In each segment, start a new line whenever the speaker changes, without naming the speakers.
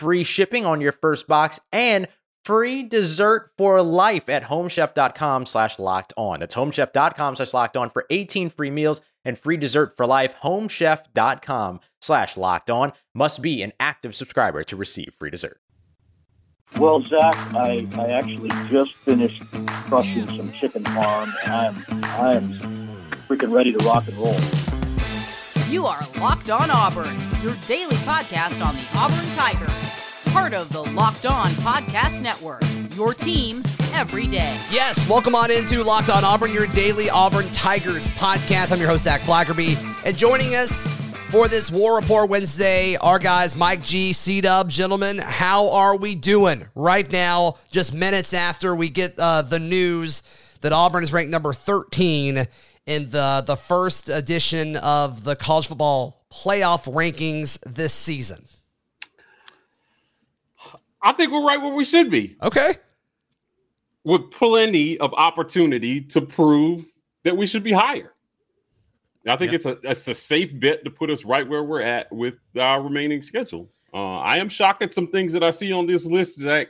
free shipping on your first box and free dessert for life at homechef.com slash locked on. That's homechef.com slash locked on for 18 free meals and free dessert for life. Homechef.com slash locked on must be an active subscriber to receive free dessert.
Well, Zac, I, I actually just finished crushing some chicken parm, and I'm I'm freaking ready to rock and roll.
You are Locked On Auburn, your daily podcast on the Auburn Tigers, part of the Locked On Podcast Network. Your team every day.
Yes, welcome on into Locked On Auburn, your daily Auburn Tigers podcast. I'm your host Zac Blackerby, and joining us for this War Report Wednesday, our guys, Mike G, C Dub, gentlemen, how are we doing right now? Just minutes after we get uh, the news that Auburn is ranked number 13 in the the first edition of the college football playoff rankings this season.
I think we're right where we should be.
Okay.
With plenty of opportunity to prove that we should be higher. I think it's a it's a safe bet to put us right where we're at with our remaining schedule. Uh, I am shocked at some things that I see on this list, Zac.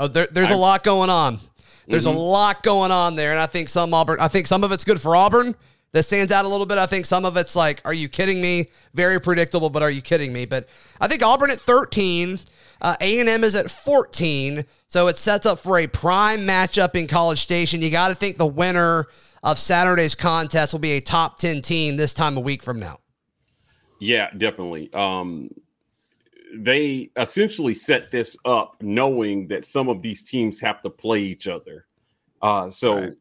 Oh, there, there's I, a lot going on. There's mm-hmm. a lot going on there, and I think some Auburn. I think some of it's good for Auburn. That stands out a little bit. I think some of it's like, are you kidding me? Very predictable, but are you kidding me? But I think Auburn at 13, uh, A&M is at 14, so it sets up for a prime matchup in College Station. You got to think the winner of Saturday's contest will be a top 10 team this time a week from now.
Yeah, definitely. Um, they essentially set this up knowing that some of these teams have to play each other. Uh, so right.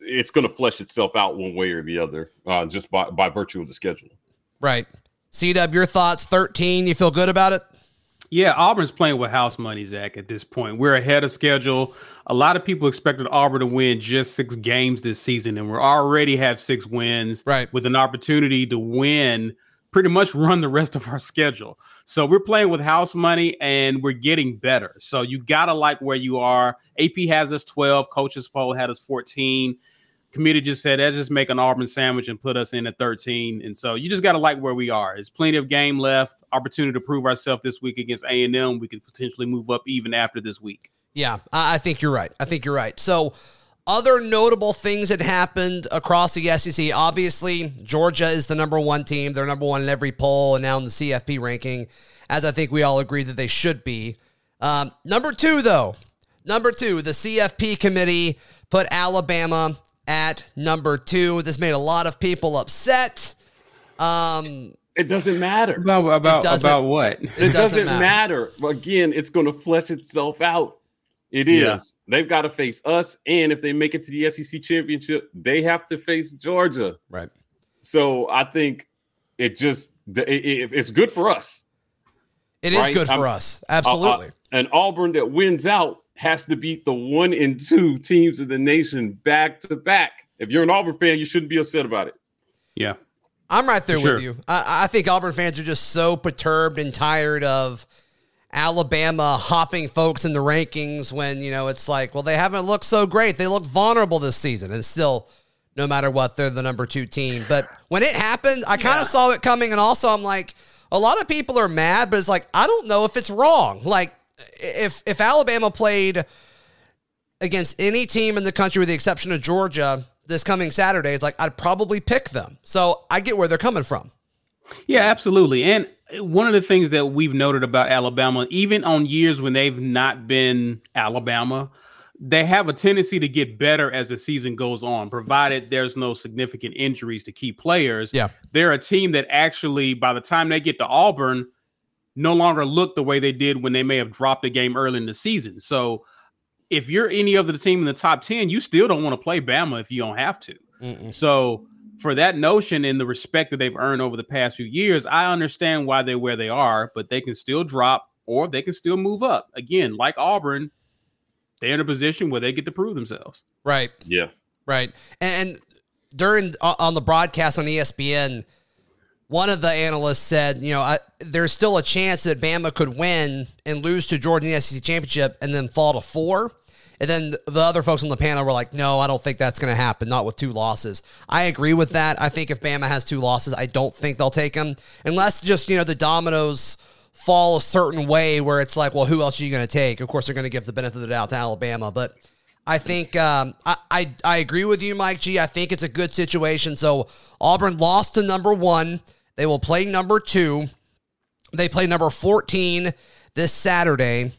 it's going to flesh itself out one way or the other uh, just by, by virtue of the schedule.
Right. C Dub, your thoughts 13. You feel good about it?
Yeah, Auburn's playing with house money, Zac, at this point. We're ahead of schedule. A lot of people expected Auburn to win just six games this season, and we already have six wins
right.
with an opportunity to win pretty much run the rest of our schedule. So we're playing with house money and we're getting better. So you got to like where you are. AP has us 12, coaches poll had us 14 committee just said, let's just make an Auburn sandwich and put us in at 13. And so you just got to like where we are. There's plenty of game left, opportunity to prove ourselves this week against A&M. We could potentially move up even after this week.
Yeah, I think you're right. I think you're right. So other notable things that happened across the SEC. Obviously, Georgia is the number one team. They're number one in every poll and now in the CFP ranking, as I think we all agree that they should be. Um, number two, though, number two, the CFP committee put Alabama at number two. This made a lot of people upset. Um,
it doesn't matter
about about about what.
It, it doesn't, doesn't, matter. matter. Again, it's going to flesh itself out. It is. Yeah. They've got to face us, and if they make it to the SEC championship, they have to face Georgia.
Right.
So I think it just it, it, it's good for us.
It right? is good for I'm, us. Absolutely. Uh, uh,
an Auburn that wins out has to beat the one and two teams of the nation back to back. If you're an Auburn fan, you shouldn't be upset about it.
Yeah.
I'm right there with you. I, I, think Auburn fans are just so perturbed and tired of Alabama hopping folks in the rankings when, you know, it's like, well, they haven't looked so great. They looked vulnerable this season. And still, no matter what, they're the number two team. But when it happened, I kind of yeah. saw it coming. And also, I'm like, a lot of people are mad, but it's like, I don't know if it's wrong. Like, if if Alabama played against any team in the country with the exception of Georgia this coming Saturday, it's like I'd probably pick them. So I get where they're coming from.
Yeah, absolutely. And one of the things that we've noted about Alabama, even on years when they've not been Alabama, they have a tendency to get better as the season goes on, provided there's no significant injuries to key players.
Yeah.
They're a team that actually, by the time they get to Auburn, no longer look the way they did when they may have dropped a game early in the season. So if you're any of the team in the top 10, you still don't want to play Bama if you don't have to.
Mm-mm.
So for that notion and the respect that they've earned over the past few years, I understand why they're where they are, but they can still drop or they can still move up. Again, like Auburn, they're in a position where they get to prove themselves.
Right.
Yeah.
Right. And, and during uh, on the broadcast on ESPN, one of the analysts said, you know, I, there's still a chance that Bama could win and lose to Georgia in the SEC championship and then fall to four. And then the other folks on the panel were like, no, I don't think that's going to happen, not with two losses. I agree with that. I think if Bama has two losses, I don't think they'll take them unless just, you know, the dominoes fall a certain way where it's like, well, who else are you going to take? Of course, they're going to give the benefit of the doubt to Alabama. But I think um, I, I, I agree with you, Mike G. I think it's a good situation. So Auburn lost to number one. They will play number two. They play number 14 this Saturday.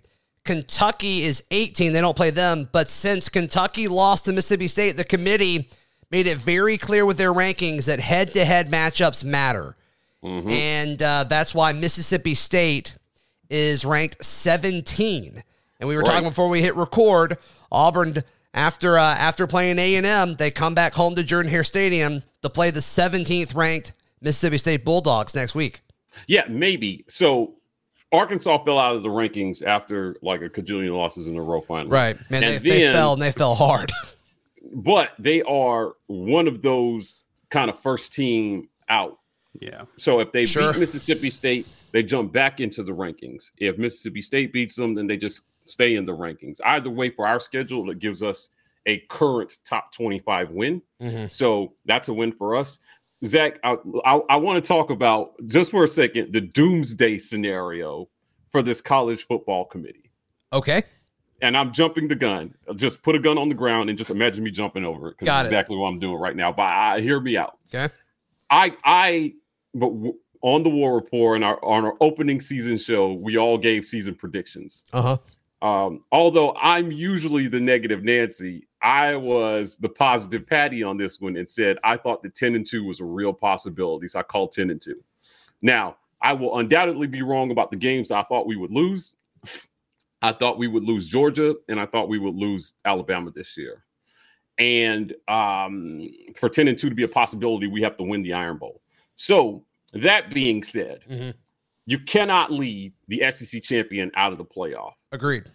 Kentucky is 18. They don't play them. But since Kentucky lost to Mississippi State, the committee made it very clear with their rankings that head to head matchups matter. Mm-hmm. And uh, that's why Mississippi State is ranked 17. And we were right. talking before we hit record. Auburn, after uh, after playing A and M, they come back home to Jordan Hare Stadium to play the 17th ranked Mississippi State Bulldogs next week.
Yeah, maybe. So Arkansas fell out of the rankings after like a cajillion losses in a row finally.
Right. Man, they, then, they fell and they fell hard.
but they are one of those kind of first team out.
Yeah.
So if they sure. beat Mississippi State, they jump back into the rankings. If Mississippi State beats them, then they just stay in the rankings. Either way, for our schedule, it gives us a current top 25 win. Mm-hmm. So that's a win for us. Zac, I, I, I want to talk about just for a second the doomsday scenario for this college football committee.
Okay.
And I'm jumping the gun. Just put a gun on the ground and just imagine me jumping over it because that's exactly what I'm doing right now. But I, hear me out.
Okay.
I I but w- on the War Report and our on our opening season show, we all gave season predictions.
Uh huh.
Um, although I'm usually the negative Nancy, I was the positive Patty on this one and said I thought the 10 and 2 was a real possibility. So I called 10 and 2. Now, I will undoubtedly be wrong about the games I thought we would lose. I thought we would lose Georgia and I thought we would lose Alabama this year. And um, for 10 and 2 to be a possibility, we have to win the Iron Bowl. So, that being said, mm-hmm. you cannot leave the SEC champion out of the playoff.
Agreed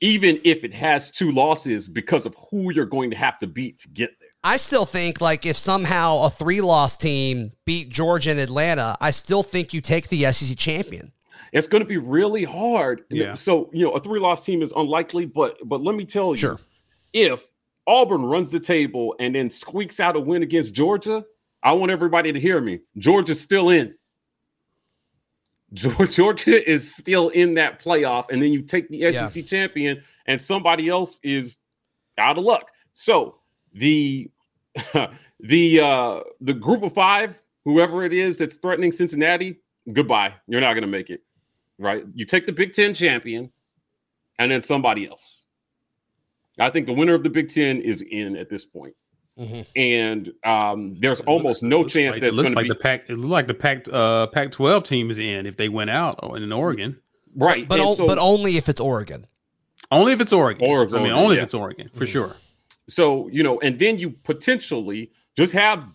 even if it has two losses because of who you're going to have to beat to get there.
I still think like if somehow a three loss team beat Georgia and Atlanta, I still think you take the SEC champion.
It's going to be really hard.
Yeah.
So you know a three loss team is unlikely, but but let me tell you,
sure.
if Auburn runs the table and then squeaks out a win against Georgia, I want everybody to hear me. Georgia's still in. Georgia is still in that playoff, and then you take the SEC yeah. champion, and somebody else is out of luck. So the the uh the group of five, whoever it is that's threatening Cincinnati, goodbye. You're not going to make it. Right? You take the Big Ten champion, and then somebody else. I think the winner of the Big Ten is in at this point. Mm-hmm. And um, there's almost no chance
like,
that's
it looks like
be...
the pack. It looks like the pack uh, Pac twelve team is in if they went out in Oregon,
right?
But o- so, but only if it's Oregon.
Only if it's Oregon.
Or
I mean, only yeah. if it's Oregon for mm-hmm. sure.
So you know, and then you potentially just have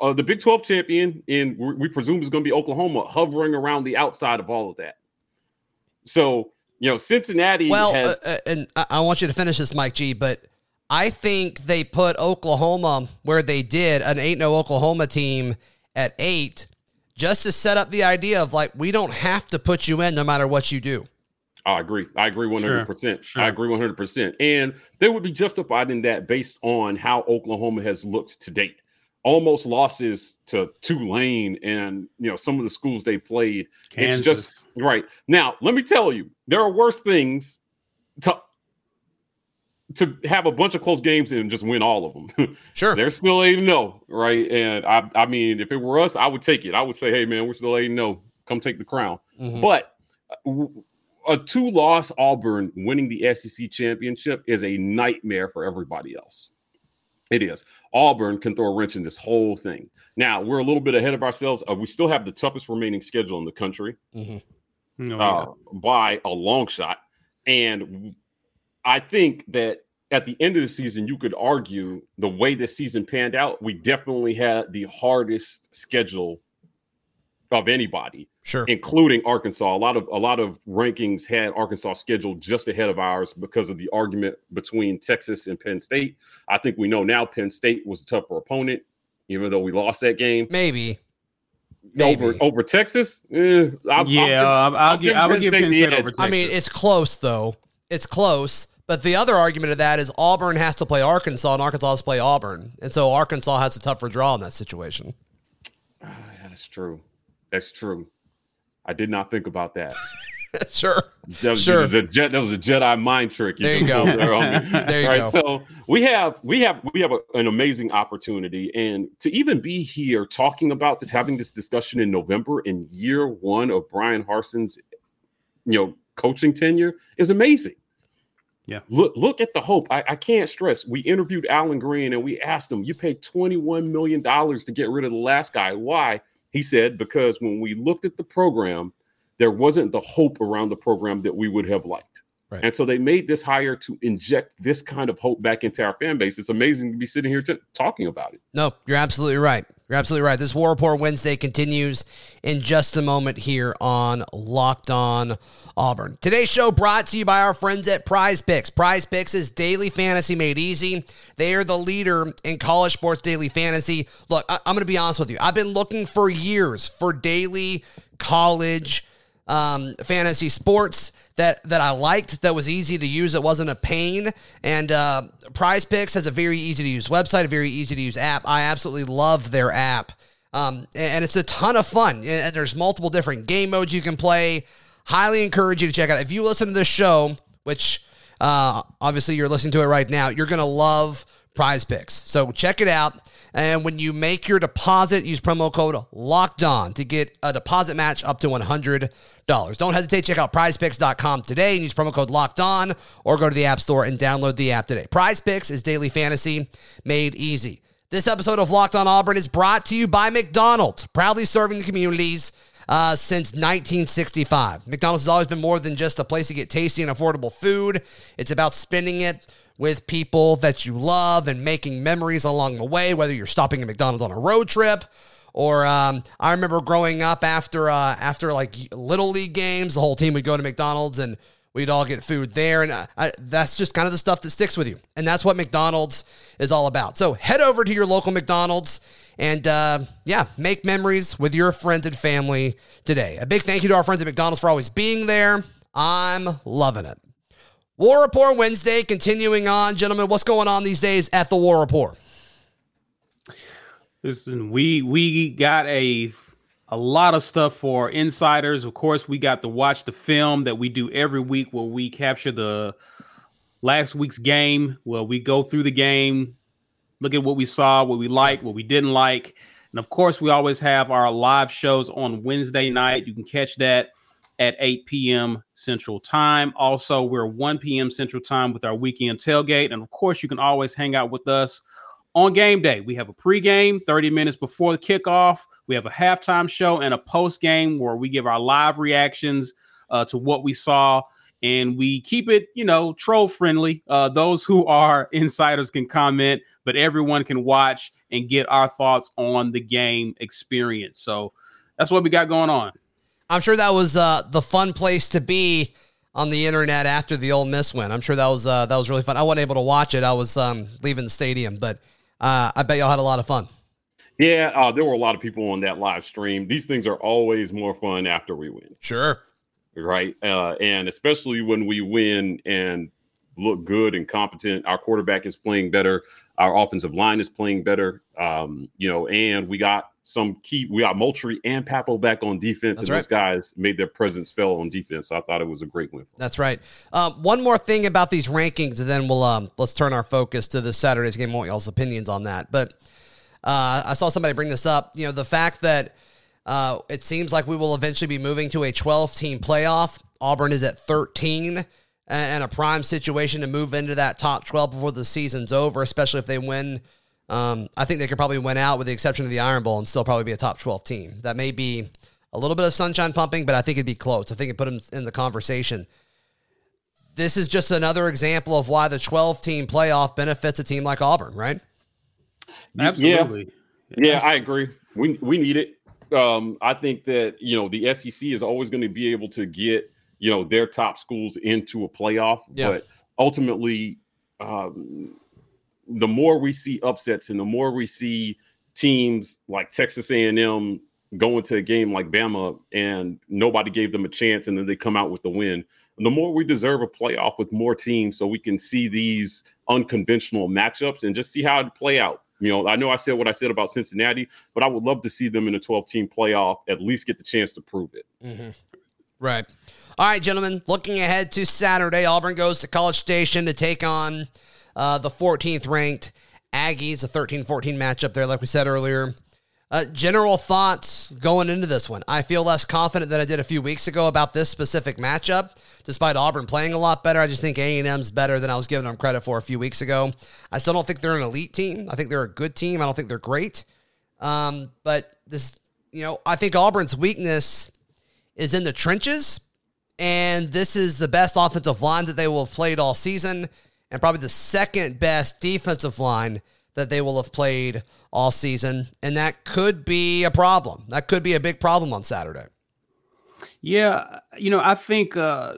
uh, the Big Twelve champion, and we presume is going to be Oklahoma, hovering around the outside of all of that. So you know, Cincinnati.
Well,
has...
uh, and I want you to finish this, Mike G, but I think they put Oklahoma where they did, an 8 0 Oklahoma team at eight, just to set up the idea of like, we don't have to put you in no matter what you do.
I agree. I agree 100%. Sure, sure. I agree 100%. And they would be justified in that based on how Oklahoma has looked to date. Almost losses to Tulane and you know some of the schools they played.
Kansas.
It's just right. Now, let me tell you, there are worse things to to have a bunch of close games and just win all of them.
Sure.
They're still 8 0, right? And I I mean, if it were us, I would take it. I would say, hey, man, we're still 8 0. Come take the crown. Mm-hmm. But uh, a two loss Auburn winning the SEC championship is a nightmare for everybody else. It is. Auburn can throw a wrench in this whole thing. Now we're a little bit ahead of ourselves. Uh, we still have the toughest remaining schedule in the country
Mm-hmm. Oh,
uh, by a long shot, and I think that at the end of the season, you could argue the way the season panned out, we definitely had the hardest schedule of anybody,
Sure.
including Arkansas. A lot of a lot of rankings had Arkansas scheduled just ahead of ours because of the argument between Texas and Penn State. I think we know now Penn State was a tougher opponent, even though we lost that game
Maybe. Maybe.
over over Texas. Eh, I'll,
yeah, I'll, I'll, give, I would give Penn
the
State over Texas.
I mean, it's close though. It's close. But the other argument of that is Auburn has to play Arkansas and Arkansas has to play Auburn. And so Arkansas has a tougher draw in that situation.
Ah, That's true. That's true. I did not think about that.
sure.
That was,
Sure.
that was a, that was a Jedi mind trick.
There you go.
there.
There you
All
go.
So we have we have we have a, an amazing opportunity, and to even be here talking about this, having this discussion in November in year one of Bryan Harsin's, you know, coaching tenure is amazing.
Yeah.
Look look at the hope. I, I can't stress. We interviewed Allen Greene and we asked him, you paid $21 million to get rid of the last guy. Why? He said, because when we looked at the program, there wasn't the hope around the program that we would have liked.
Right.
And so they made this hire to inject this kind of hope back into our fan base. It's amazing to be sitting here t- talking about it.
No, you're absolutely right. You're absolutely right. This War Report Wednesday continues in just a moment here on Locked On Auburn. Today's show brought to you by our friends at Prize Picks. Prize Picks is daily fantasy made easy. They are the leader in college sports daily fantasy. Look, I- I'm going to be honest with you. I've been looking for years for daily college um, fantasy sports that that I liked that was easy to use. It wasn't a pain. And uh, Prize Picks has a very easy to use website, a very easy to use app. I absolutely love their app, um, and, it's a ton of fun. And and there's multiple different game modes you can play. Highly encourage you to check out. If you listen to this show, which uh, obviously you're listening to it right now, you're gonna love Prize Picks. So check it out. And when you make your deposit, use promo code locked on to get a deposit match up to $100. Don't hesitate. Check out prizepicks.com today and use promo code locked on or go to the App Store and download the app today. Prize Picks is daily fantasy made easy. This episode of Locked on Auburn is brought to you by McDonald's, proudly serving the communities uh, since 1965. McDonald's has always been more than just a place to get tasty and affordable food, it's about spending it with people that you love and making memories along the way, whether you're stopping at McDonald's on a road trip. Or um, I remember growing up after uh, after like little league games, the whole team would go to McDonald's and we'd all get food there, and I, I, that's just kind of the stuff that sticks with you, and that's what McDonald's is all about. So head over to your local McDonald's and uh, yeah, make memories with your friends and family today. A big thank you to our friends at McDonald's for always being there. I'm loving it. War Report Wednesday, continuing on, gentlemen. What's going on these days at the War Report?
Listen, we we got a a lot of stuff for insiders. Of course, we got to watch the film that we do every week where we capture the last week's game, where we go through the game, look at what we saw, what we liked, what we didn't like. And of course, we always have our live shows on Wednesday night. You can catch that at 8 p.m. Central Time. Also, we're 1 p.m. Central Time with our weekend tailgate. And of course, you can always hang out with us on game day. We have a pregame 30 minutes before the kickoff. We have a halftime show and a post game where we give our live reactions uh, to what we saw. And we keep it, you know, troll friendly. Uh, those who are insiders can comment, but everyone can watch and get our thoughts on the game experience. So that's what we got going on.
I'm sure that was uh, the fun place to be on the internet after the Ole Miss win. I'm sure that was uh, that was really fun. I wasn't able to watch it. I was um, leaving the stadium, but uh, I bet y'all had a lot of fun.
Yeah, uh, there were a lot of people on that live stream. These things are always more fun after we win,
Sure.
Right? Uh, and especially when we win and look good and competent. Our quarterback is playing better. Our offensive line is playing better. Um, you know, and we got some key. We got Moultrie and Pappoe back on defense,
That's
and
right.
those guys made their presence felt on defense. So I thought it was a great win.
That's right. Um, one more thing about these rankings, and then we'll um, let's turn our focus to this Saturday's game. I want y'all's opinions on that. But uh, I saw somebody bring this up. You know, the fact that uh, it seems like we will eventually be moving to a 12 team playoff. Auburn is at 13 and a prime situation to move into that top 12 before the season's over, especially if they win. Um, I think they could probably win out with the exception of the Iron Bowl and still probably be a top 12 team. That may be a little bit of sunshine pumping, but I think it'd be close. I think it put them in the conversation. This is just another example of why the 12 team playoff benefits a team like Auburn, right?
Absolutely.
Yeah, yeah I agree. We, we need it. Um, I think that, you know, the SEC is always going to be able to get you know their top schools into a playoff. Yeah. But ultimately, um, the more we see upsets and the more we see teams like Texas A&M going to a game like Bama and nobody gave them a chance and then they come out with the win, the more we deserve a playoff with more teams so we can see these unconventional matchups and just see how it play out. You know, I know I said what I said about Cincinnati, but I would love to see them in a 12 team playoff, at least get the chance to prove it.
Mm-hmm. Right. All right, gentlemen, looking ahead to Saturday, Auburn goes to College Station to take on uh, the 14th ranked Aggies, a 13 14 matchup there, like we said earlier. Uh, general thoughts going into this one. I feel less confident than I did a few weeks ago about this specific matchup. Despite Auburn playing a lot better, I just think A&M's better than I was giving them credit for a few weeks ago. I still don't think they're an elite team. I think they're a good team. I don't think they're great. Um, but this, you know, I think Auburn's weakness is in the trenches and this is the best offensive line that they will have played all season, and probably the second best defensive line that they will have played all season. And that could be a problem. That could be a big problem on Saturday.
Yeah, you know, I think uh,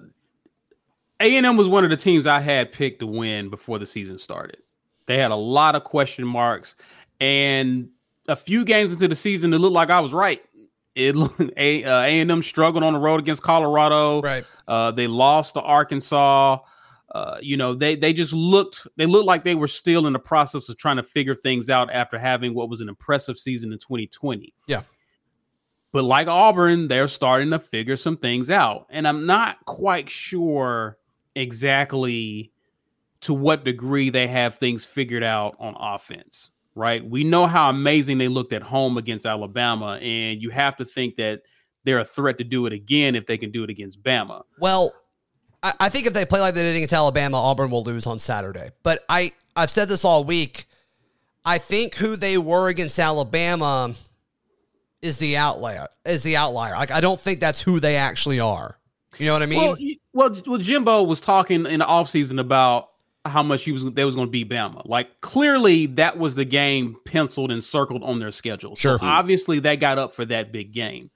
A&M was one of the teams I had picked to win before the season started. They had a lot of question marks, and a few games into the season, it looked like I was right it a uh, A&M struggled on the road against Colorado.
Right.
Uh, they lost to Arkansas. Uh, you know, they they just looked they looked like they were still in the process of trying to figure things out after having what was an impressive season in 2020.
Yeah.
But like Auburn, they're starting to figure some things out. And I'm not quite sure exactly to what degree they have things figured out on offense right? We know how amazing they looked at home against Alabama, and you have to think that they're a threat to do it again if they can do it against Bama.
Well, I, I think if they play like they did against Alabama, Auburn will lose on Saturday. But I, I've said this all week. I think who they were against Alabama is the outlier. Is the outlier. Like I don't think that's who they actually are. You know what I mean?
Well, well, well Jimbo was talking in the offseason about how much he was they was going to beat Bama. Like clearly that was the game penciled and circled on their schedule.
Sure.
So obviously they got up for that big game.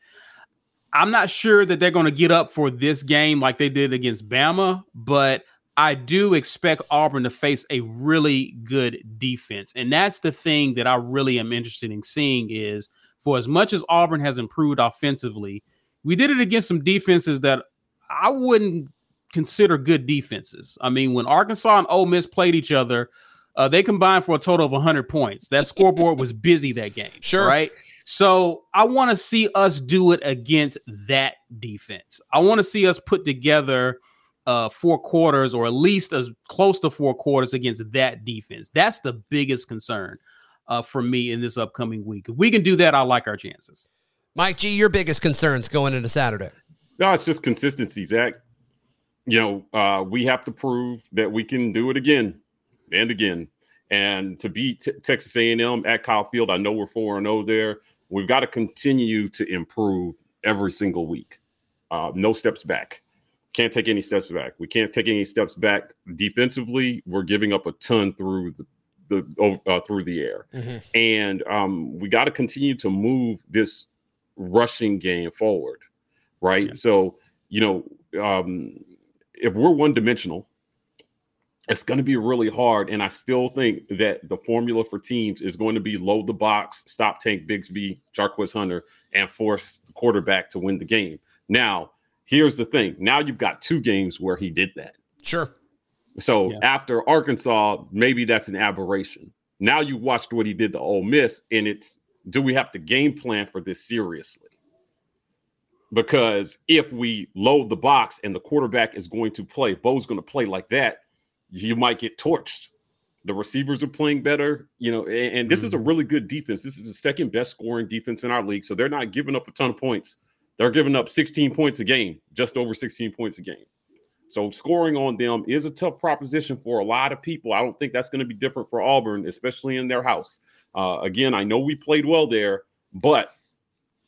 I'm not sure that they're going to get up for this game like they did against Bama, but I do expect Auburn to face a really good defense. And that's the thing that I really am interested in seeing is for as much as Auburn has improved offensively, we did it against some defenses that I wouldn't consider good defenses. I mean, when Arkansas and Ole Miss played each other, uh, they combined for a total of 100 points. That scoreboard was busy that game.
Sure.
Right. So I want to see us do it against that defense. I want to see us put together uh, four quarters or at least as close to four quarters against that defense. That's the biggest concern uh, for me in this upcoming week. If we can do that, I like our chances.
Mike G, your biggest concerns going into Saturday?
No, it's just consistency, Zac you know, uh, we have to prove that we can do it again and again. And to beat t- Texas A&M at Kyle Field, I know we're four and zero oh there. We've got to continue to improve every single week. Uh, no steps back. Can't take any steps back. We can't take any steps back defensively. We're giving up a ton through the the uh, through the air, mm-hmm. and um, we got to continue to move this rushing game forward, right? Yeah. So you know, um, if we're one dimensional, it's going to be really hard. And I still think that the formula for teams is going to be load the box, stop Tank Bigsby, Jarquez Hunter, and force the quarterback to win the game. Now, here's the thing. Now you've got two games where he did that.
Sure.
So yeah. after Arkansas, maybe that's an aberration. Now you watched what he did to Ole Miss, and it's do we have to game plan for this seriously? Because if we load the box and the quarterback is going to play, Bo's going to play like that, you might get torched. The receivers are playing better, you know, and, and this mm-hmm. is a mm-hmm. really good defense. This is the second best scoring defense in our league, so they're not giving up a ton of points. They're giving up 16 points a game, just over 16 points a game. So scoring on them is a tough proposition for a lot of people. I don't think that's going to be different for Auburn, especially in their house. Uh, again, I know we played well there, but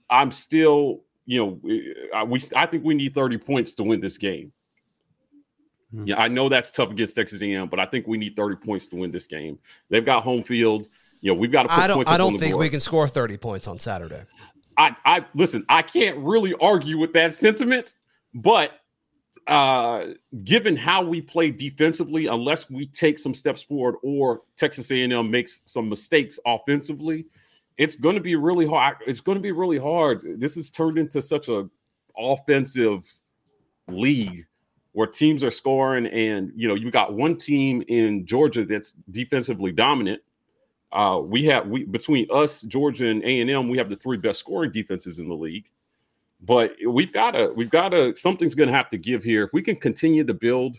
I'm still, you know, we I think we need 30 points to win this game. Hmm. Yeah, I know that's tough against Texas A&M, but I think we need 30 points to win this game. They've got home field. You know, we've got to put
I don't, I don't
on
think we can score 30 points on Saturday.
I, I listen, I can't really argue with that sentiment, but uh given how we play defensively, unless we take some steps forward or Texas A&M makes some mistakes offensively, it's going to be really hard. It's going to be really hard. This has turned into such a offensive league where teams are scoring, and you know you got one team in Georgia that's defensively dominant. Uh, we have we between us, Georgia, and A and M, we have the three best scoring defenses in the league. But we've got to we've got to something's going to have to give here. If we can continue to build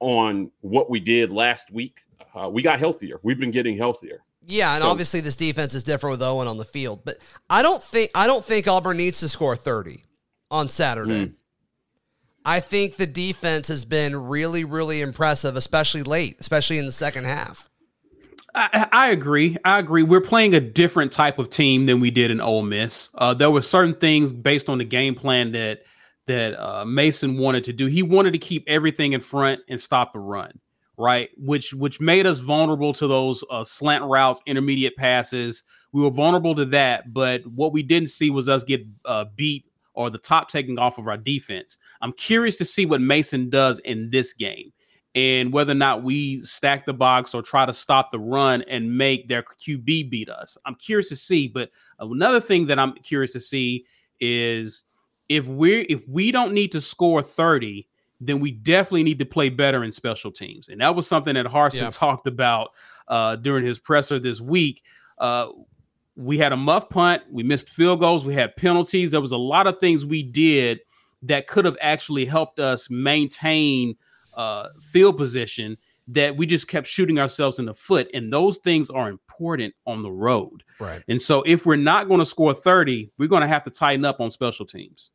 on what we did last week, uh, we got healthier. We've been getting healthier.
Yeah, and
So-
obviously this defense is different with Owen on the field, but I don't think I don't think Auburn needs to score 30 on Saturday.
Mm.
I think the defense has been really, really impressive, especially late, especially in the second half.
I, I agree. I agree. We're playing a different type of team than we did in Ole Miss. Uh, there were certain things based on the game plan that that uh, Mason wanted to do. He wanted to keep everything in front and stop the run, right? Which which made us vulnerable to those uh, slant routes, intermediate passes. We were vulnerable to that, but what we didn't see was us get uh, beat or the top taking off of our defense. I'm curious to see what Mason does in this game and whether or not we stack the box or try to stop the run and make their QB beat us. I'm curious to see. But another thing that I'm curious to see is if we're if we don't need to score 30, then we definitely need to play better in special teams. And that was something that Harsin
Yeah.
talked about uh, during his presser this week. Uh, we had a muff punt, we missed field goals, we had penalties. There was a lot of things we did that could have actually helped us maintain uh, field position that we just kept shooting ourselves in the foot. And those things are important on the road.
Right.
And so if we're not going to score 30, we're going to have to tighten up on special teams.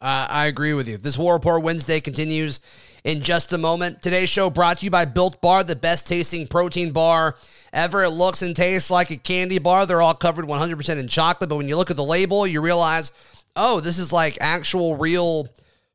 Uh, I agree with you. This War Report Wednesday continues in just a moment. Today's show brought to you by Built Bar, the best tasting protein bar ever. It looks and tastes like a candy bar. They're all covered 100% in chocolate, but when you look at the label, you realize, oh, this is like actual real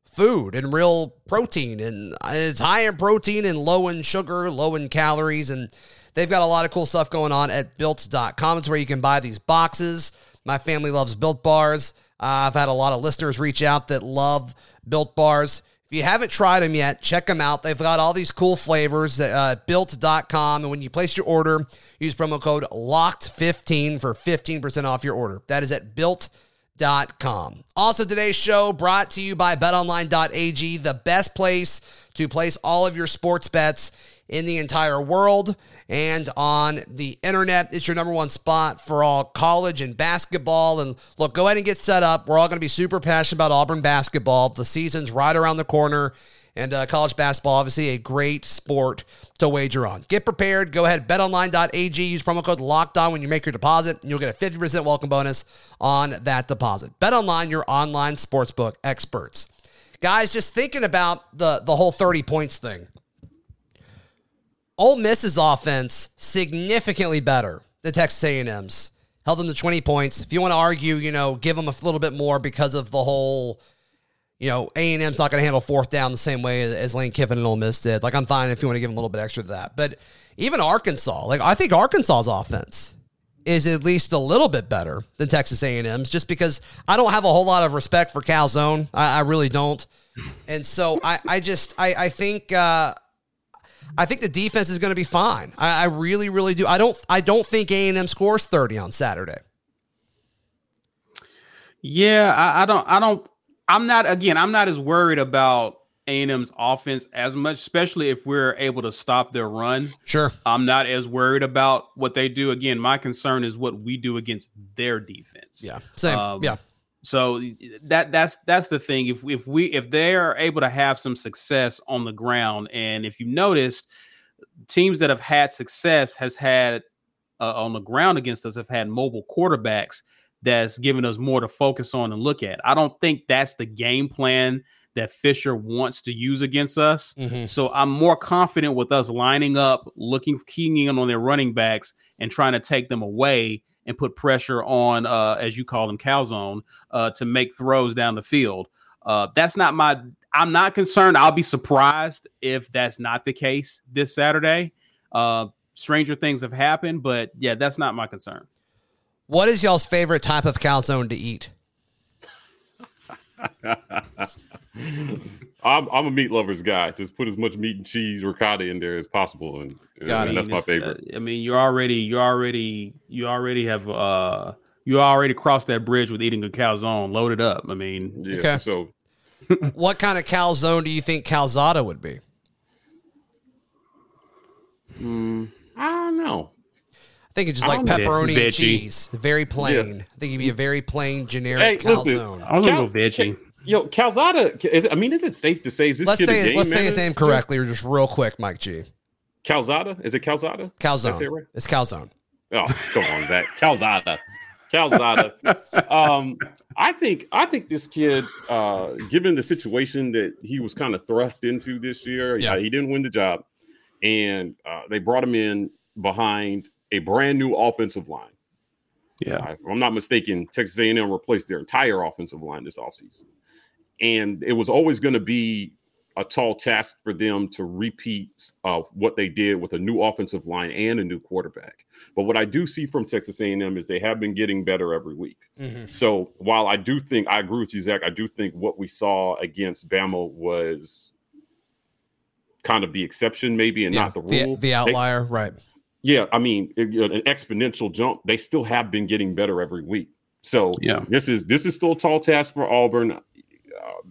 food and real protein. And it's high in protein and low in sugar, low in calories. And they've got a lot of cool stuff going on at built.com. It's where you can buy these boxes. My family loves built bars. Uh, I've had a lot of listeners reach out that love built bars. If you haven't tried them yet, check them out. They've got all these cool flavors at uh, built.com. And when you place your order, use promo code LOCKED15 for 15% off your order. That is at built.com. Also, today's show brought to you by betonline.ag, the best place to place all of your sports bets in the entire world and on the internet. It's your number one spot for all college and basketball. And look, go ahead and get set up. We're all going to be super passionate about Auburn basketball. The season's right around the corner. And uh, college basketball, obviously, a great sport to wager on. Get prepared. Go ahead, betonline.ag. Use promo code locked on when you make your deposit, and you'll get a 50% welcome bonus on that deposit. BetOnline, your online sportsbook experts. Guys, just thinking about the, the whole 30 points thing. Ole Miss's offense significantly better than Texas A&M's. Held them to 20 points. If you want to argue, you know, give them a little bit more because of the whole, you know, A&M's not going to handle fourth down the same way as, Lane Kiffin and Ole Miss did. Like, I'm fine if you want to give them a little bit extra to that. But even Arkansas, like, I think Arkansas's offense is at least a little bit better than Texas A&M's just because I don't have a whole lot of respect for Calzone. I, I really don't. And so I, I just, I, I think, uh, I think the defense is going to be fine. I, I really, really do. I don't. I don't think A and M scores thirty on Saturday.
Yeah, I, I don't. I don't. I'm not. Again, I'm not as worried about A and M's offense as much, especially if we're able to stop their run.
Sure.
I'm not as worried about what they do. Again, my concern is what we do against their defense.
Yeah. Same.
Um,
yeah.
So that that's that's the thing. If if we if they are able to have some success on the ground, and if you noticed, teams that have had success has had uh, on the ground against us have had mobile quarterbacks that's giving us more to focus on and look at. I don't think that's the game plan that Fisher wants to use against us. Mm-hmm. So I'm more confident with us lining up, looking, keying in on their running backs and trying to take them away and put pressure on, uh, as you call them, calzone, uh, to make throws down the field. Uh, that's not my. I'm not concerned. I'll be surprised if that's not the case this Saturday. Uh, stranger things have happened, but yeah, that's not my concern.
What is y'all's favorite type of calzone to eat?
I'm, I'm a meat lover's guy. Just put as much meat and cheese, ricotta in there as possible, and, and that's my favorite.
Uh, I mean, you're already, you already, you already have, uh, you already crossed that bridge with eating a calzone loaded up. I mean,
yeah. Okay. So,
what kind of calzone do you think calzada would be?
Mm, I don't know.
I think it's just like pepperoni and cheese, very plain. Yeah. I think it'd be a very plain, generic hey, calzone. Listen,
I'm gonna go veggie.
Yo, Calzada. Is, I mean, is it safe to say? Is this
let's say
his,
let's say his name correctly, or just real quick, Mike G.
Calzada. Is it Calzada?
Calzone. It right? It's Calzone.
Oh, come on, that Calzada. Calzada. um, I think I think this kid, uh, given the situation that he was kind of thrust into this year, yeah. Uh, he didn't win the job, and uh, they brought him in behind a brand new offensive line.
Yeah, uh,
if I'm not mistaken, Texas A&M replaced their entire offensive line this offseason and it was always going to be a tall task for them to repeat uh, what they did with a new offensive line and a new quarterback. But what I do see from Texas A&M is they have been getting better every week. Mm-hmm. So while I do think I agree with you, Zac, I do think what we saw against Bama was kind of the exception, maybe, and yeah, not the rule.
The, the outlier, they, right?
Yeah, I mean, it, an exponential jump. They still have been getting better every week. So yeah, this is this is still a tall task for Auburn.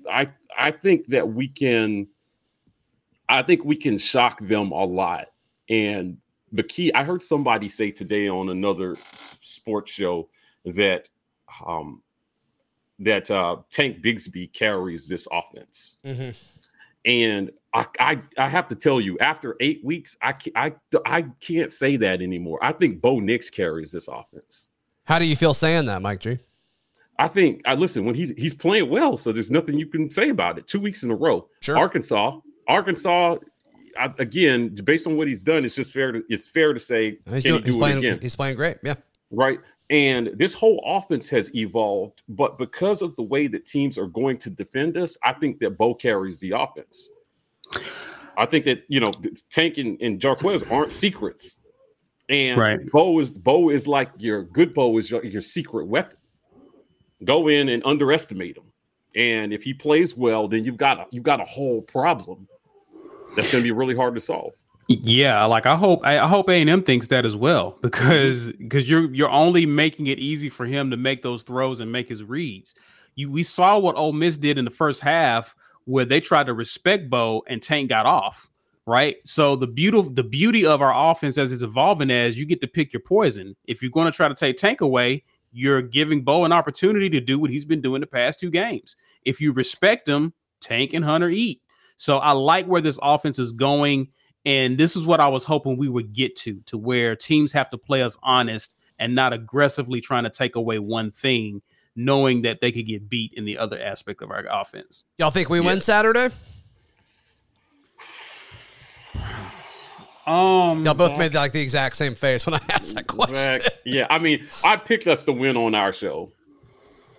I I think that we can I think we can shock them a lot. And the key I heard somebody say today on another sports show that um that uh Tank Bigsby carries this offense. Mm-hmm. And I, I, I have to tell you, after eight weeks, I, I I can't say that anymore. I think Bo Nix carries this offense.
How do you feel saying that, Mike G?
I think I listen when he's he's playing well, so there's nothing you can say about it. Two weeks in a row,
sure.
Arkansas, Arkansas, I, again, based on what he's done, it's just fair to it's fair to say
he's, doing, he he's playing, again? He's playing great, yeah,
right. And this whole offense has evolved, but because of the way that teams are going to defend us, I think that Bo carries the offense. I think that you know Tank and, and Jarquez aren't secrets, and right. Bo is Bo is like your good Bo is your, your secret weapon go in and underestimate him. And if he plays well, then you've got a, you've got a whole problem that's going to be really hard to solve.
Yeah, like I hope I hope A and M thinks that as well because because you're you're only making it easy for him to make those throws and make his reads. You we saw what Ole Miss did in the first half where they tried to respect Bo and Tank got off right? So the beautiful the beauty of our offense as it's evolving as you get to pick your poison. If you're going to try to take Tank away, you're giving Bo an opportunity to do what he's been doing the past two games. If you respect him, Tank and Hunter eat. So I like where this offense is going. And this is what I was hoping we would get to, to where teams have to play us honest and not aggressively trying to take away one thing, knowing that they could get beat in the other aspect of our offense.
Y'all think we yeah. win Saturday?
Um,
Y'all both Zac, made like the exact same face when I asked that question. Zac,
yeah, I mean, I picked us to win on our show.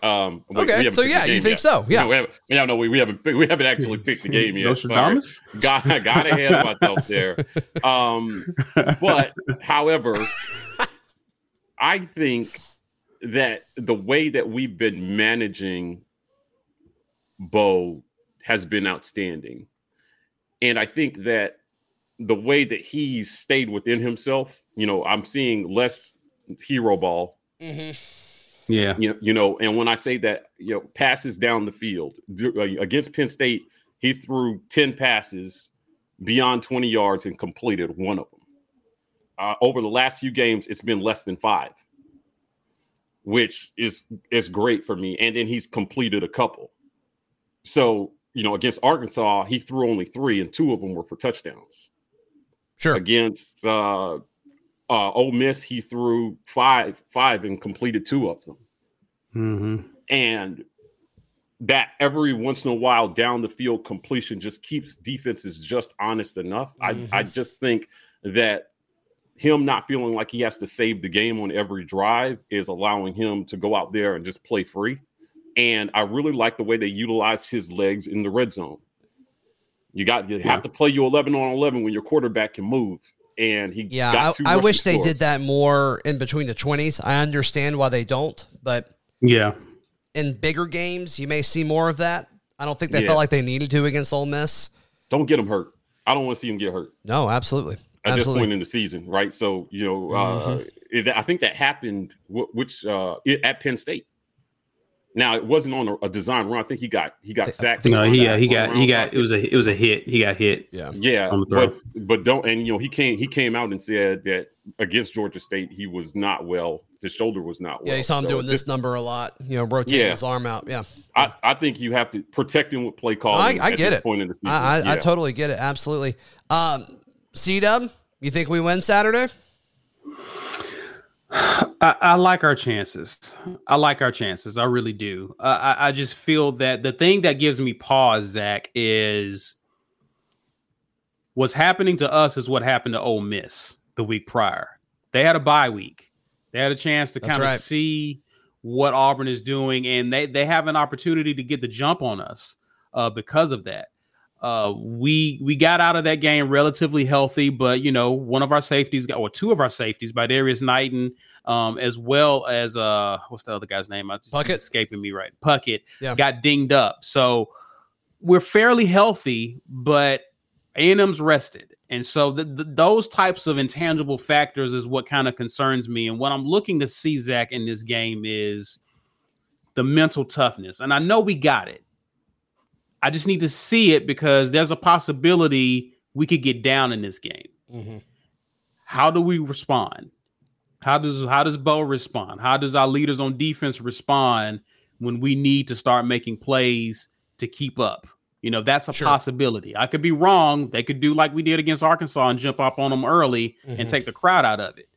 Um,
we, okay, we so yeah, you think yet. so? Yeah,
no, we haven't, yeah, no, we, we haven't we haven't actually picked the game yet. Nostradamus? Got got ahead of myself there. Um, but however, I think that the way that we've been managing Bo has been outstanding, and I think that the way that he's stayed within himself, you know, I'm seeing less hero ball.
Mm-hmm. Yeah.
You know, you know, and when I say that, you know, passes down the field uh, against Penn State, he threw 10 passes beyond 20 yards and completed one of them. Uh, over the last few games, it's been less than five, which is is great for me. And then he's completed a couple. So, you know, against Arkansas, he threw only three, and two of them were for touchdowns.
Sure.
Against uh, uh, Ole Miss, he threw five, five and completed two of them. Mm-hmm. And that every once in a while down the field completion just keeps defenses just honest enough. Mm-hmm. I, I just think that him not feeling like he has to save the game on every drive is allowing him to go out there and just play free. And I really like the way they utilize his legs in the red zone. You got you have to play you 11 on 11 when your quarterback can move. And he
yeah, I, I wish they did that more in between the 20s. I understand why they don't, but
yeah,
in bigger games, you may see more of that. I don't think they yeah. felt like they needed to against Ole Miss.
Don't get them hurt. I don't want to see them get hurt.
No, absolutely.
At
absolutely.
this point in the season, right? So you know, uh, mm-hmm. it, I think that happened, which uh, at Penn State. Now it wasn't on a, a, design run. I think he got he got sacked.
No, he got he got he got it was a it was a hit. He got hit.
Yeah,
yeah. But but don't and you know he came he came out and said that against Georgia State he was not well. His shoulder was not well.
Yeah, you saw him so doing this number a lot. You know, rotating yeah. his arm out. Yeah,
I, I think you have to protect him with play calling.
I, I get it. Point in the season. I, I, yeah. I totally get it. Absolutely. Um, C Dub, you think we win Saturday?
I, I, like our chances. I like our chances. I really do. Uh, I, I just feel that the thing that gives me pause, Zac, is what's happening to us is what happened to Ole Miss the week prior. They had a bye week. They had a chance to kind of right. see what Auburn is doing, and they they have an opportunity to get the jump on us uh, because of that. Uh, we we got out of that game relatively healthy, but you know, one of our safeties got or two of our safeties by Darius Knighton, um, as well as uh, what's the other guy's name? I'm just Puckett. escaping me right. Puckett yeah. got dinged up, so we're fairly healthy, but A&M's rested, and so the, the, those types of intangible factors is what kind of concerns me. And what I'm looking to see Zac in this game is the mental toughness, and I know we got it. I just need to see it because there's a possibility we could get down in this game. Mm-hmm. How do we respond? How does how does Bo respond? How does our leaders on defense respond when we need to start making plays to keep up? You know, that's a sure. possibility. I could be wrong. They could do like we did against Arkansas and jump up on them early mm-hmm. and take the crowd out of it.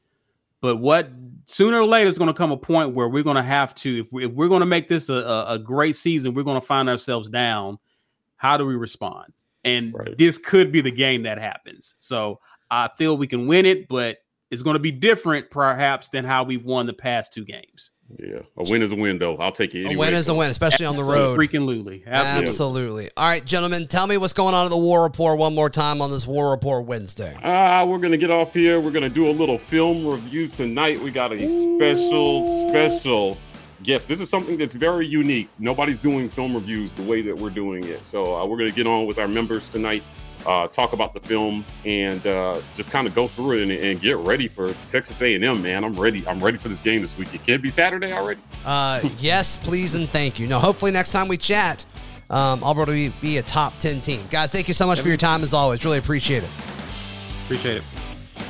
But what sooner or later is going to come a point where we're going to have to, if, we, if we're going to make this a, a, great season, we're going to find ourselves down how do we respond? And right. this could be the game that happens. So I feel we can win it, but it's going to be different perhaps than how we've won the past two games.
Yeah, a win is a win, though. I'll take it. Anyway,
a win is a win, especially on the road.
Freaking Luli.
Absolutely. Absolutely. All right, gentlemen, tell me what's going on at the War Rapport one more time on this War Rapport Wednesday.
Ah, uh, we're gonna get off here. We're gonna do a little film review tonight. We got a Ooh. special, special yes, this is something that's very unique. Nobody's doing film reviews the way that we're doing it. So uh, we're going to get on with our members tonight, uh, talk about the film, and uh, just kind of go through it and, and, get ready for Texas A&M. Man, I'm ready. I'm ready for this game this week. It can't be Saturday already.
Uh, yes, please and thank you. No, hopefully next time we chat, um, I'll be, be a top ten team. Guys, thank you so much for your time as always. Really appreciate it.
Appreciate it.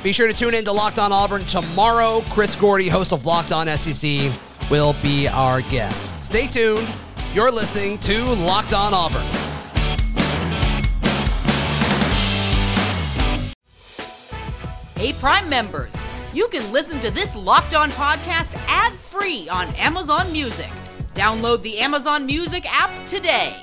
Be sure to tune in to Locked On Auburn tomorrow. Chris Gordy, host of Locked On SEC will be our guest. Stay tuned. You're listening to Locked On Auburn.
Hey, Prime members, you can listen to this Locked On podcast ad free on Amazon Music. Download the Amazon Music app today.